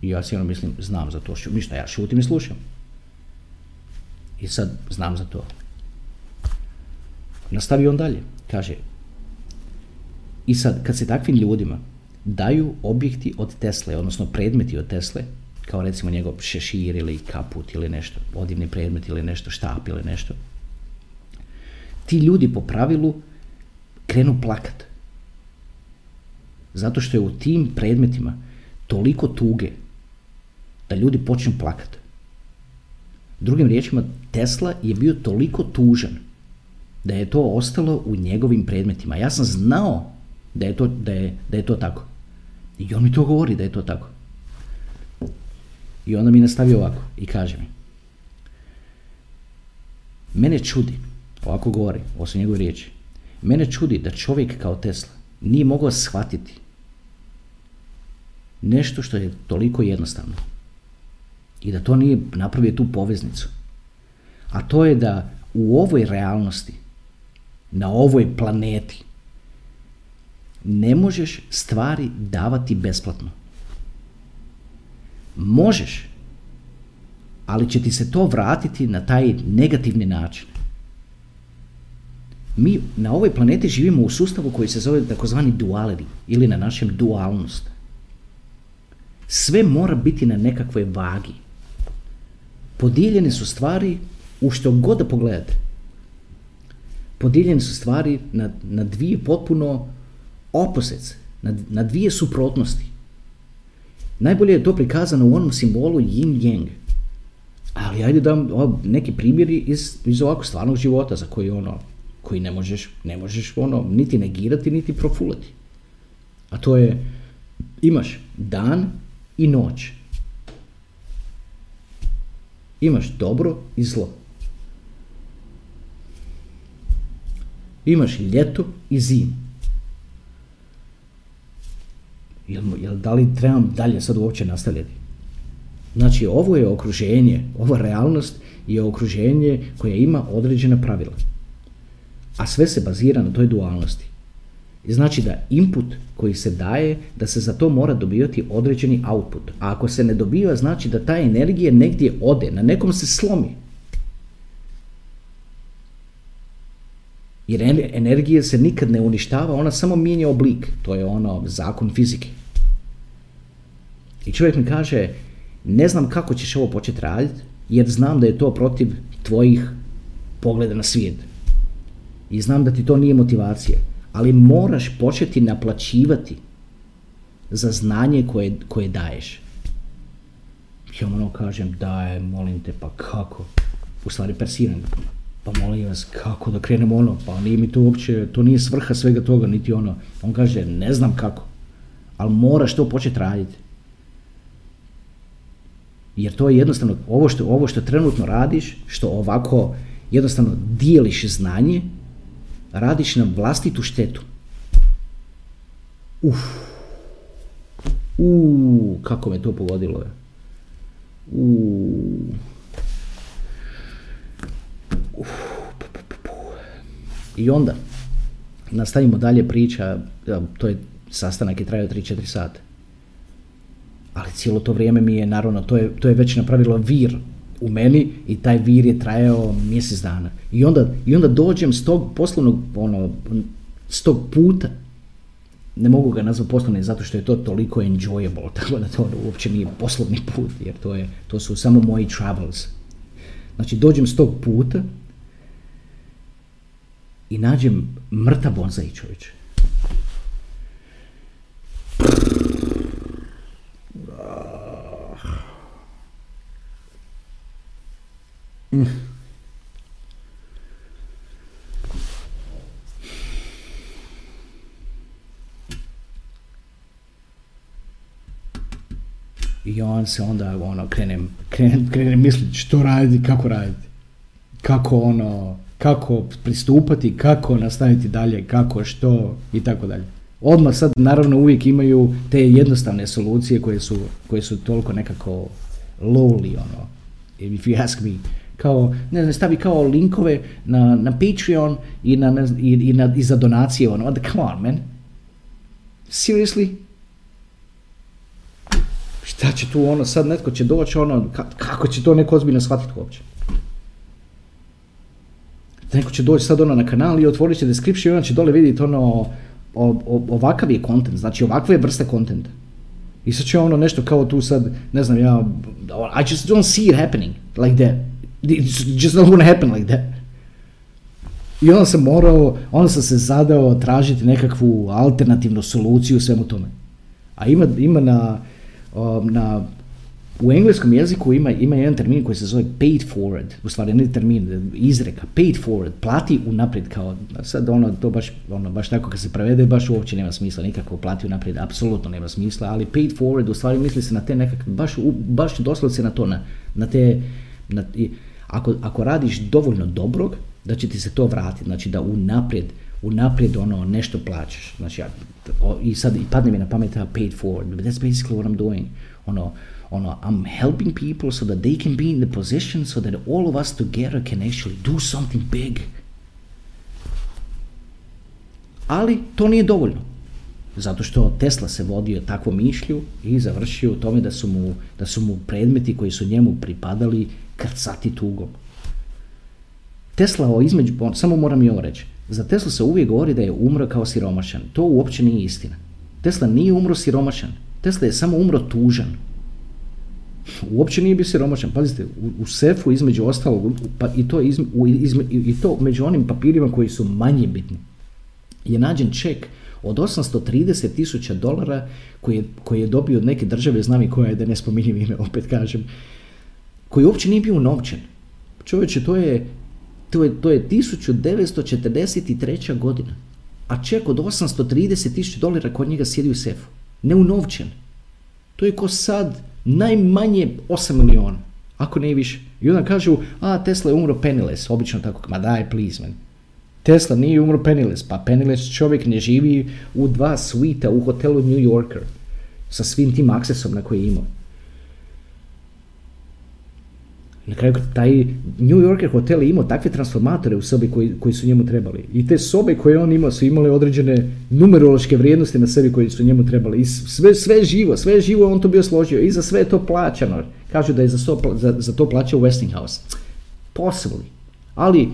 I ja si ono mislim, znam za to, ništa, ja šutim i slušam. I sad znam za to. Nastavi on dalje. Kaže, i sad, kad se takvim ljudima daju objekti od Tesle, odnosno predmeti od Tesle, kao recimo njegov šešir ili kaput ili nešto, odivni predmet ili nešto, štap ili nešto, ti ljudi po pravilu krenu plakat. Zato što je u tim predmetima toliko tuge da ljudi počnu plakat. Drugim riječima, Tesla je bio toliko tužan da je to ostalo u njegovim predmetima. Ja sam znao da je to, da je, da je to tako. I on mi to govori da je to tako. I onda mi nastavi ovako i kaže mi. Mene čudi, ovako govori, ovo su njegove riječi, mene čudi da čovjek kao Tesla nije mogao shvatiti nešto što je toliko jednostavno. I da to nije napravio tu poveznicu. A to je da u ovoj realnosti, na ovoj planeti, ne možeš stvari davati besplatno. Možeš, ali će ti se to vratiti na taj negativni način. Mi na ovoj planeti živimo u sustavu koji se zove takozvani duality ili na našem dualnost. Sve mora biti na nekakvoj vagi. Podijeljene su stvari u što god da pogledate. Podijeljene su stvari na, na dvije potpuno opposites, na, na dvije suprotnosti. Najbolje je to prikazano u onom simbolu yin-yang. Ali ajde da neki primjeri iz, iz ovako stvarnog života za koji ono, koji ne možeš, ne možeš ono, niti negirati, niti profulati. A to je, imaš dan i noć. Imaš dobro i zlo. Imaš ljeto i zimu. Jel, jel, da li trebam dalje sad uopće nastavljati? Znači, ovo je okruženje, ova realnost je okruženje koje ima određena pravila. A sve se bazira na toj dualnosti. I znači da input koji se daje, da se za to mora dobivati određeni output. A ako se ne dobiva, znači da ta energija negdje ode, na nekom se slomi. Jer energija se nikad ne uništava, ona samo mijenja oblik. To je ono zakon fizike. I čovjek mi kaže, ne znam kako ćeš ovo početi raditi, jer znam da je to protiv tvojih pogleda na svijet. I znam da ti to nije motivacija. Ali moraš početi naplaćivati za znanje koje, koje daješ. Ja ono kažem, daj, molim te, pa kako? U stvari persiram Pa molim vas, kako da krenemo ono? Pa nije mi to uopće, to nije svrha svega toga, niti ono. On kaže, ne znam kako, ali moraš to početi raditi. Jer to je jednostavno, ovo što, ovo što trenutno radiš, što ovako jednostavno dijeliš znanje, radiš na vlastitu štetu. Uf. Uuu, kako me to pogodilo je. Uuu. I onda, nastavimo dalje priča, to je sastanak je trajao 3-4 sata. Ali cijelo to vrijeme mi je, naravno, to je, to je već napravilo vir u meni i taj vir je trajao mjesec dana. I onda, i onda dođem s tog poslovnog, ono, s tog puta, ne mogu ga nazvati poslovni zato što je to toliko enjoyable, tako da to uopće nije poslovni put, jer to, je, to su samo moji travels. Znači, dođem s tog puta i nađem mrtav bonzai čovječe. I on se onda ono krenem, krenem, krenem misliti što raditi, kako raditi. Kako ono, kako pristupati, kako nastaviti dalje, kako, što i tako dalje. Odmah sad naravno uvijek imaju te jednostavne solucije koje su, koje su toliko nekako lowly, ono, if you ask me, kao, ne znam, stavi kao linkove na, na Patreon i, na, i, i, na, i za donacije, ono, come on, man. Seriously? Šta će tu ono, sad netko će doći, ono, kako će to neko ozbiljno shvatiti uopće? Neko će doći sad ono na kanal i otvorit će description i on će dole vidjeti ono, ovakav je content, znači ovakve vrste kontenta. I sad će ono nešto kao tu sad, ne znam ja, I just don't see it happening like that. It's just not gonna happen like that. I onda sam morao, onda sam se zadao tražiti nekakvu alternativnu soluciju svemu tome. A ima, ima na, na u engleskom jeziku ima, ima jedan termin koji se zove paid forward, u stvari ne termin, izreka, paid forward, plati unaprijed kao, sad ono, to baš, ono, baš tako kad se prevede, baš uopće nema smisla nikako plati unaprijed, apsolutno nema smisla, ali paid forward u stvari misli se na te nekakve, baš, baš doslovce na to, na, na te, na, ako, ako radiš dovoljno dobrog, da će ti se to vratiti, znači da unaprijed, unaprijed ono nešto plaćaš. Znači, ja, i sad i padne mi na pamet paid forward, that's basically what I'm doing. Ono, ono, I'm helping people so that they can be in the position so that all of us together can actually do something big. Ali to nije dovoljno. Zato što Tesla se vodio takvom mišlju i završio u tome da su mu, da su mu predmeti koji su njemu pripadali krcati tugom. Tesla o između, samo moram i ovo reći, za Tesla se uvijek govori da je umro kao siromašan. To uopće nije istina. Tesla nije umro siromašan. Tesla je samo umro tužan. Uopće nije bio siromašan. Pazite, u, sefu između ostalog, pa i to, i to među onim papirima koji su manje bitni, je nađen ček od 830 tisuća dolara koji je, koji je dobio od neke države, znam i koja je, da ne spominjem ime, opet kažem, koji uopće nije bio novčan. Čovječe, to je, to je, to je 1943. godina. A ček od 830 tisuća dolara kod njega sjedi u sefu. Ne novčan. To je ko sad najmanje 8 miliona. Ako ne više. I onda kažu, a Tesla je umro penniless. Obično tako, ma daj, please, man. Tesla nije umro penniless. Pa penniless čovjek ne živi u dva suita u hotelu New Yorker. Sa svim tim aksesom na koji ima. Na kraju taj New Yorker hotel je imao takve transformatore u sobi koji, koji su njemu trebali. I te sobe koje on imao su imale određene numerološke vrijednosti na sebi koji su njemu trebali. I sve, sve živo, sve živo on to bio složio. I za sve je to plaćano. Kažu da je za, so, za, za to plaćao Westinghouse. Possibly. Ali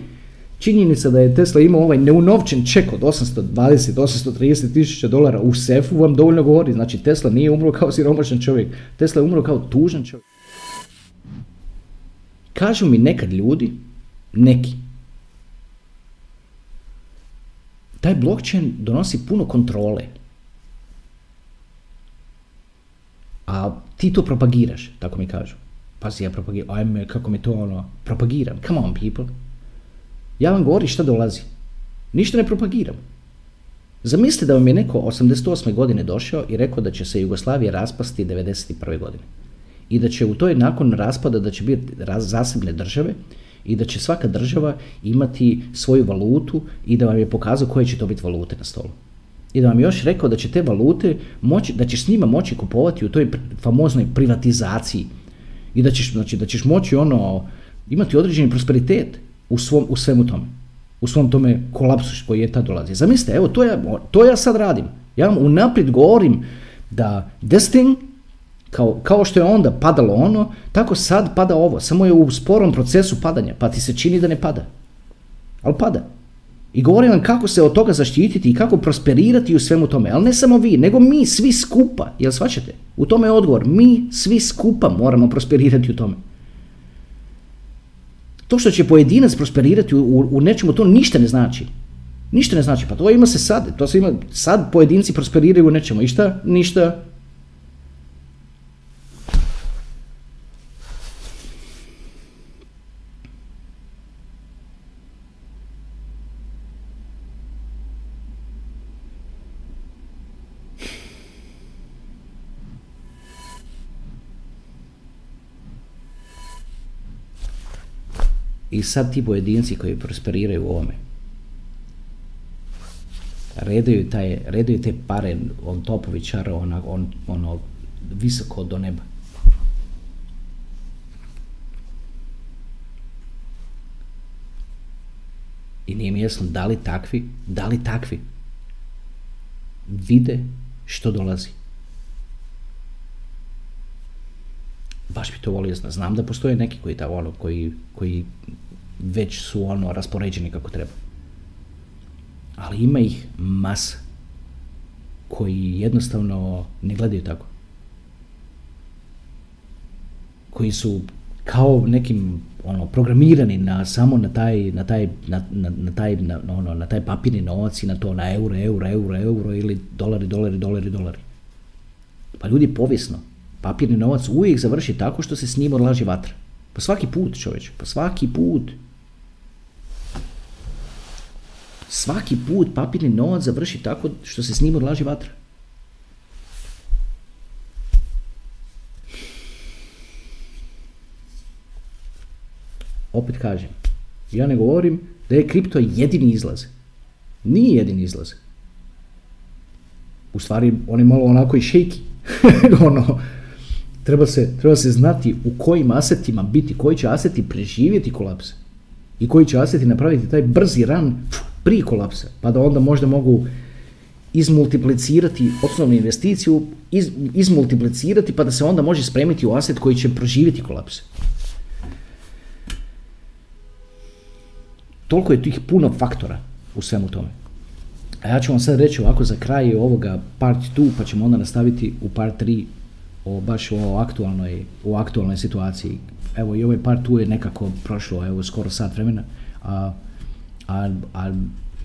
činjenica da je Tesla imao ovaj neunovčen ček od 820, 830 tisuća dolara u sefu vam dovoljno govori. Znači Tesla nije umro kao siromašan čovjek. Tesla je umro kao tužan čovjek. Kažu mi nekad ljudi, neki, taj blockchain donosi puno kontrole. A ti to propagiraš, tako mi kažu. Pazi, ja propagiram, ajme, kako mi to ono, propagiram. Come on, people. Ja vam govorim šta dolazi. Ništa ne propagiram. Zamislite da vam je neko 88. godine došao i rekao da će se Jugoslavija raspasti 91. godine. I da će u toj nakon raspada da će biti zasebne države i da će svaka država imati svoju valutu i da vam je pokazao koje će to biti valute na stolu. I da vam je još rekao da će te valute moći, da ćeš s njima moći kupovati u toj famoznoj privatizaciji i da ćeš, znači, da ćeš moći ono, imati određeni prosperitet u, svom, u svemu tome. U svom tome kolapsu koji je tad dolazi. Zamislite, evo, to ja, to ja sad radim. Ja vam unaprijed govorim da this thing, kao, kao što je onda padalo ono, tako sad pada ovo. Samo je u sporom procesu padanja, pa ti se čini da ne pada. Ali pada. I govorim vam kako se od toga zaštititi i kako prosperirati u svemu tome. Ali ne samo vi, nego mi svi skupa. Jel svačate? U tome je odgovor. Mi svi skupa moramo prosperirati u tome. To što će pojedinac prosperirati u, u nečemu, to ništa ne znači. Ništa ne znači. Pa to ima se sad. To se ima, sad pojedinci prosperiraju u nečemu. I šta? Ništa. Sad ti pojedinci koji prosperiraju u ovome, redaju, taj, redaju te pare on topovi čara, on, on, ono, visoko do neba. I nije mi jasno da li takvi, da li takvi vide što dolazi. baš bi to volio znati. Znam da postoje neki koji, ta, ono, koji, koji već su ono raspoređeni kako treba. Ali ima ih masa koji jednostavno ne gledaju tako. Koji su kao nekim ono programirani na samo na taj na taj na, na, na taj na, ono, na taj papirni novac i na to na euro, euro, euro, euro ili dolari, dolari, dolari, dolari. Pa ljudi povijesno papirni novac uvijek završi tako što se s njim odlaži vatra. Pa svaki put, čovječ, pa svaki put. Svaki put papirni novac završi tako što se s njim odlaži vatra. Opet kažem, ja ne govorim da je kripto jedini izlaz. Nije jedini izlaz. U stvari, on je malo onako i šejki. ono, Treba se, treba se znati u kojim asetima biti, koji će aseti preživjeti kolaps i koji će aseti napraviti taj brzi ran prije kolapsa, pa da onda možda mogu izmultiplicirati osnovnu investiciju, iz, izmultiplicirati pa da se onda može spremiti u aset koji će proživjeti kolaps. Toliko je tih puno faktora u svemu tome. A ja ću vam sad reći ovako za kraj ovoga part 2, pa ćemo onda nastaviti u part 3 o baš o aktualnoj, u aktualnoj situaciji. Evo i ovaj part tu je nekako prošlo, evo skoro sat vremena, a, a, a,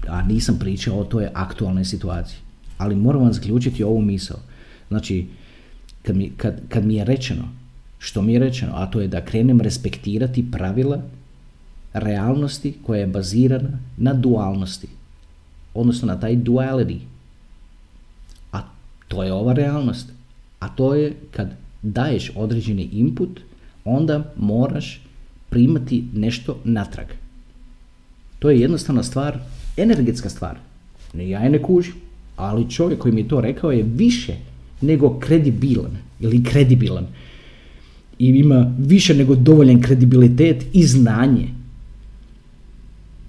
a nisam pričao o toj aktualnoj situaciji. Ali moram vam zaključiti ovu misao. Znači, kad mi, kad, kad mi je rečeno, što mi je rečeno, a to je da krenem respektirati pravila realnosti koja je bazirana na dualnosti, odnosno na taj duality. A to je ova realnost a to je kad daješ određeni input, onda moraš primati nešto natrag. To je jednostavna stvar, energetska stvar. Ne ja je ne kužim, ali čovjek koji mi je to rekao je više nego kredibilan ili kredibilan i ima više nego dovoljan kredibilitet i znanje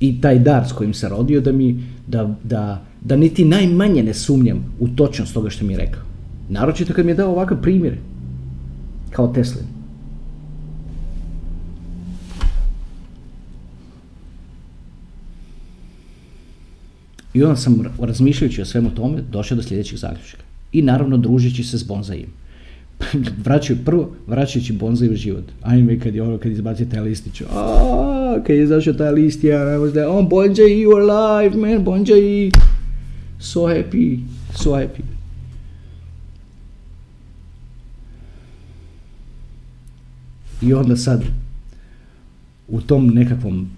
i taj dar s kojim se rodio da mi da, da, da niti najmanje ne sumnjam u točnost toga što mi je rekao. Naročito kad mi je dao ovakav primjer, kao Tesla. I onda sam, razmišljajući o svemu tome, došao do sljedećeg zaključka. I naravno družeći se s bonzajem. Vraćaju, prvo, vraćajući bonzaj u život. Ajme, kad je ono, kad izbacio taj listić. A, kad je izašao taj list, ja, I was there, oh, bonzaj, you are alive, man, bonzaj. So happy, so happy. I onda sad u tom nekakvom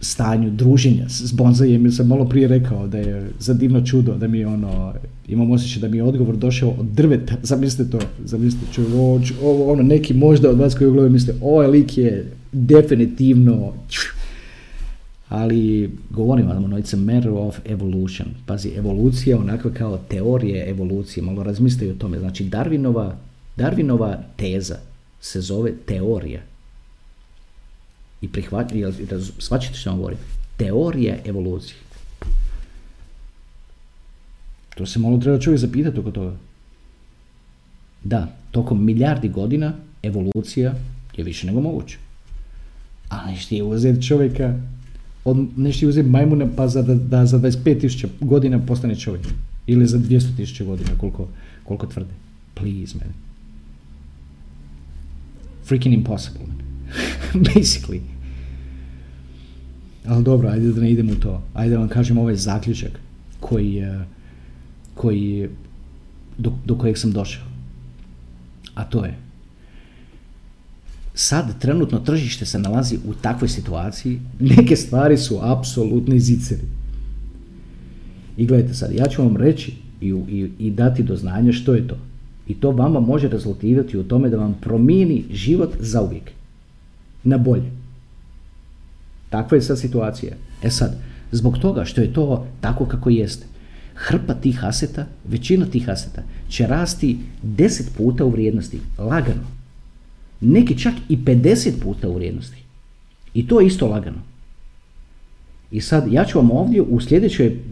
stanju druženja s bonzajem, jer sam malo prije rekao da je za divno čudo, da mi je ono, imam osjećaj da mi je odgovor došao od drveta, zamislite to, zamislite čuj, ovo, ono, neki možda od vas koji u glavi misle, ovaj lik je definitivno, ali govorim vam, ono, it's a matter of evolution. Pazi, evolucija onakva kao teorije evolucije, malo razmislite o tome. Znači, Darwinova, Darwinova teza se zove teorija. I prihvatite, shvaćate što vam govorim? Teorija evolucije. To se malo treba čovjek zapitati oko toga. Da, tokom milijardi godina evolucija je više nego moguća. A nešto je uzeti čovjeka, on nešto je uzeti majmuna pa za, da, da za 25.000 godina postane čovjek. Ili za 200.000 godina, koliko, koliko tvrde. Please, man. Freaking impossible. Basically. Ali dobro, ajde da ne idem u to. Ajde da vam kažem ovaj zaključak koji, koji do, do kojeg sam došao. A to je, sad trenutno tržište se nalazi u takvoj situaciji, neke stvari su apsolutni ziceri. I gledajte sad, ja ću vam reći i, i, i dati do znanja što je to. I to vama može rezultirati u tome da vam promijeni život zauvijek. Na bolje. Takva je sad situacija. E sad, zbog toga što je to tako kako jeste, hrpa tih aseta, većina tih aseta će rasti deset puta u vrijednosti, lagano. Neki čak i 50 puta u vrijednosti. I to je isto lagano. I sad ja ću vam ovdje u,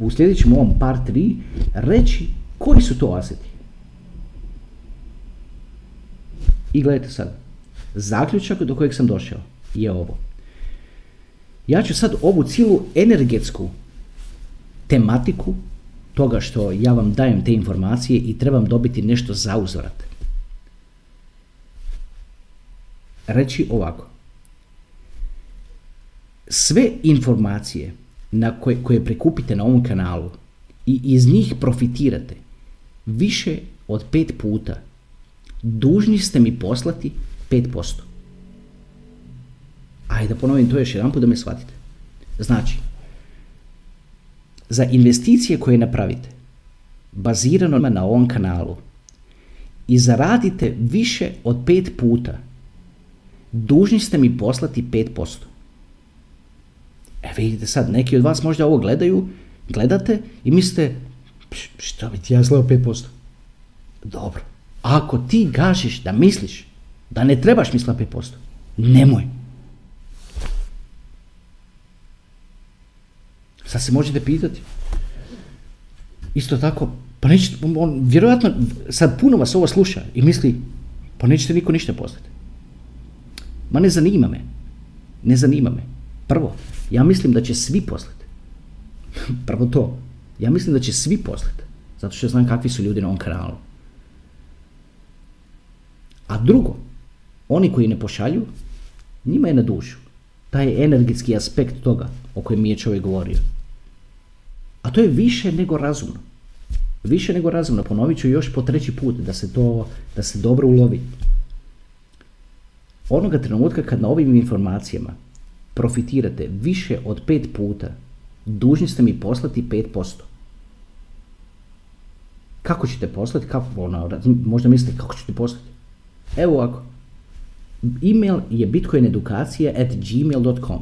u sljedećem ovom par 3 reći koji su to aseti. I gledajte sad, zaključak do kojeg sam došao je ovo. Ja ću sad ovu cijelu energetsku tematiku toga što ja vam dajem te informacije i trebam dobiti nešto za uzvrat. Reći ovako. Sve informacije na koje, koje prikupite na ovom kanalu i iz njih profitirate više od pet puta, dužni ste mi poslati 5%. Ajde da ponovim to još jedan put da me shvatite. Znači, za investicije koje napravite, bazirano na ovom kanalu, i zaradite više od pet puta, dužni ste mi poslati 5%. E vidite sad, neki od vas možda ovo gledaju, gledate i mislite, što bi ti ja slao 5%? Dobro. Ako ti gažiš da misliš da ne trebaš misliti 5%, nemoj. Sad se možete pitati. Isto tako, pa nećete, on, vjerojatno, sad puno vas ovo sluša i misli, pa nećete niko ništa poslati. Ma ne zanima me. Ne zanima me. Prvo, ja mislim da će svi poslati. Prvo to. Ja mislim da će svi poslati. Zato što znam kakvi su ljudi na ovom kanalu. A drugo, oni koji ne pošalju, njima je na dušu. Taj energetski aspekt toga o kojem je čovjek govorio. A to je više nego razumno. Više nego razumno. Ponovit ću još po treći put da se to, da se dobro ulovi. Onoga trenutka kad na ovim informacijama profitirate više od pet puta, dužni ste mi poslati 5%. Kako ćete poslati? Kako, ono, možda mislite kako ćete poslati? Evo ovako. Email je bitcoinedukacija at gmail.com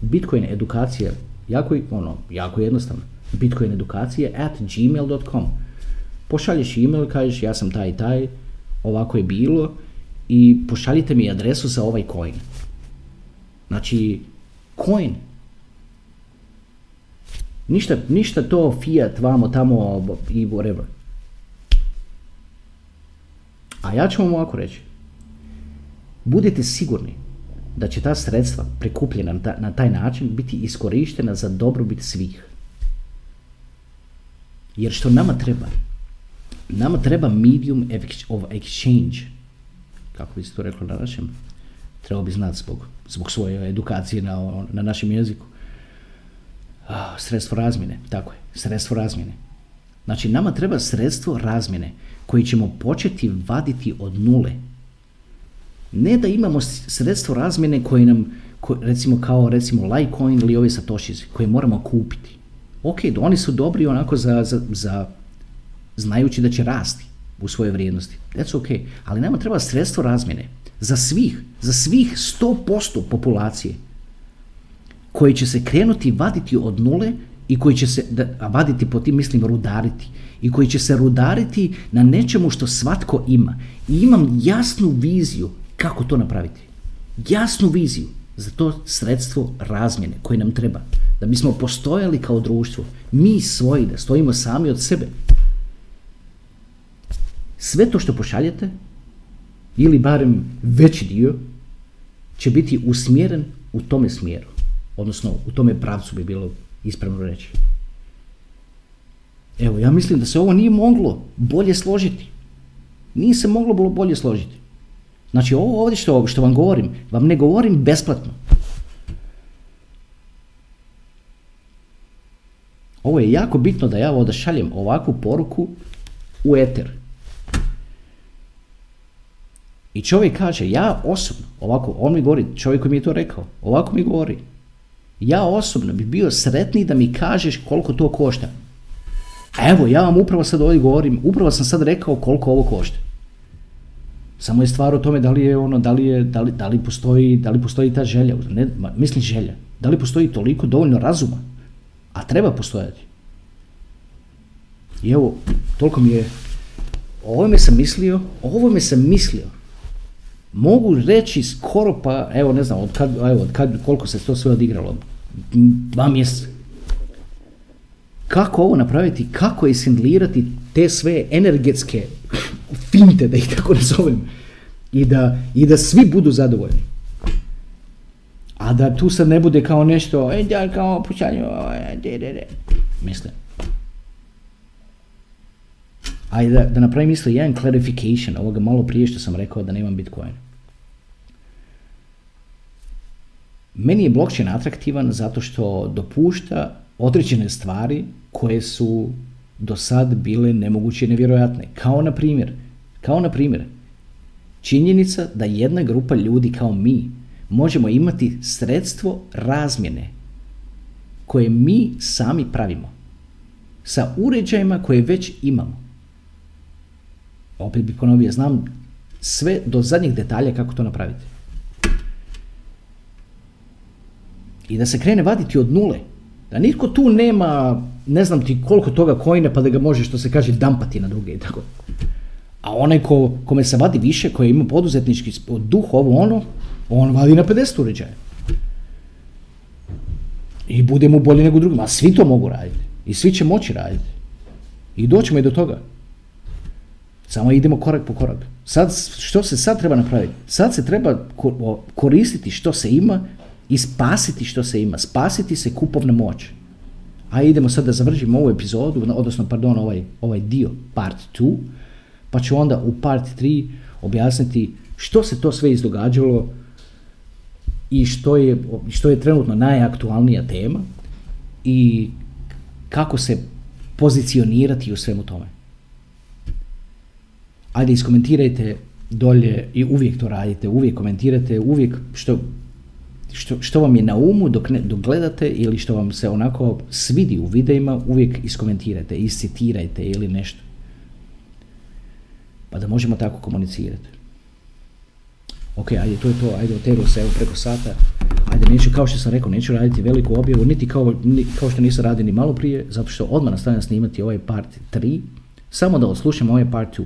Bitcoin edukacija Jako, ono, jako jednostavno. Bitcoin edukacije at gmail.com Pošalješ email, kažeš ja sam taj i taj, ovako je bilo i pošaljite mi adresu za ovaj coin. Znači, coin. Ništa, ništa to fiat, vamo, tamo i whatever. A ja ću vam ovako reći. Budite sigurni da će ta sredstva prikupljena na taj način biti iskorištena za dobrobit svih. Jer što nama treba? Nama treba medium of exchange. Kako bi se to reklo na našem? Trebao bi znati zbog, zbog svoje edukacije na, na našem jeziku. sredstvo razmjene, tako je, sredstvo razmjene. Znači, nama treba sredstvo razmjene koji ćemo početi vaditi od nule ne da imamo sredstvo razmjene koje nam, recimo kao recimo Litecoin ili ovi Satoshis koje moramo kupiti. Ok, oni su dobri onako za, za, za znajući da će rasti u svojoj vrijednosti. That's ok. Ali nama treba sredstvo razmjene za svih, za svih 100% populacije koji će se krenuti vaditi od nule i koji će se, da, a vaditi po tim mislim rudariti, i koji će se rudariti na nečemu što svatko ima. I imam jasnu viziju kako to napraviti. Jasnu viziju za to sredstvo razmjene koje nam treba. Da bismo postojali kao društvo, mi svoji, da stojimo sami od sebe. Sve to što pošaljete, ili barem veći dio, će biti usmjeren u tome smjeru. Odnosno, u tome pravcu bi bilo ispravno reći. Evo, ja mislim da se ovo nije moglo bolje složiti. Nije se moglo bolje složiti. Znači, ovo ovdje što, što vam govorim, vam ne govorim besplatno. Ovo je jako bitno da ja ovdje šaljem ovakvu poruku u eter. I čovjek kaže, ja osobno, ovako, on mi govori, čovjek koji mi je to rekao, ovako mi govori, ja osobno bi bio sretniji da mi kažeš koliko to košta. Evo, ja vam upravo sad ovdje govorim, upravo sam sad rekao koliko ovo košta. Samo je stvar o tome da li je ono, da li, je, da li, da li, postoji, da li postoji ta želja, ne, mislim želja, da li postoji toliko dovoljno razuma, a treba postojati. I evo, toliko mi je, o ovome sam mislio, o ovome sam mislio, mogu reći skoro pa, evo ne znam, od kad, evo, od kad, koliko se to sve odigralo, dva mjeseca. Kako ovo napraviti, kako isindlirati te sve energetske finte, da ih tako nazovem, i da, i da svi budu zadovoljni. A da tu sad ne bude kao nešto, e, da, kao de. Mislim. Ajde da, da napravim isto jedan clarification ovoga malo prije što sam rekao da nemam Bitcoin. Meni je blockchain atraktivan zato što dopušta određene stvari koje su do sad bile nemoguće i nevjerojatne. Kao na primjer, kao na primjer, činjenica da jedna grupa ljudi kao mi možemo imati sredstvo razmjene koje mi sami pravimo sa uređajima koje već imamo. Opet bih ponovio, znam sve do zadnjih detalja kako to napraviti. I da se krene vaditi od nule. Da nitko tu nema, ne znam ti koliko toga kojine pa da ga može, što se kaže, dampati na druge i tako. A onaj ko, kome se vadi više, koji ima poduzetnički duh, ovo ono, on vadi na 50 uređaja. I bude mu bolje nego drugima. A svi to mogu raditi. I svi će moći raditi. I doćemo i do toga. Samo idemo korak po korak. Sad, što se sad treba napraviti? Sad se treba koristiti što se ima i spasiti što se ima. Spasiti se kupovna moć. A idemo sad da završimo ovu epizodu, odnosno, pardon, ovaj, ovaj dio, part 2, pa ću onda u part 3 objasniti što se to sve izdogađalo i što je, što je trenutno najaktualnija tema i kako se pozicionirati u svemu tome. Ajde iskomentirajte dolje i uvijek to radite, uvijek komentirate, uvijek što, što, što vam je na umu dok, ne, dok gledate ili što vam se onako svidi u videima, uvijek iskomentirajte, iscitirajte ili nešto. Pa da možemo tako komunicirati. Ok, ajde, to je to, ajde, oteru se evo preko sata. Ajde, neću, kao što sam rekao, neću raditi veliku objavu, niti kao, kao što nisam radio ni malo prije, zato što odmah nastavljam snimati ovaj part 3, samo da odslušam ovaj part 2.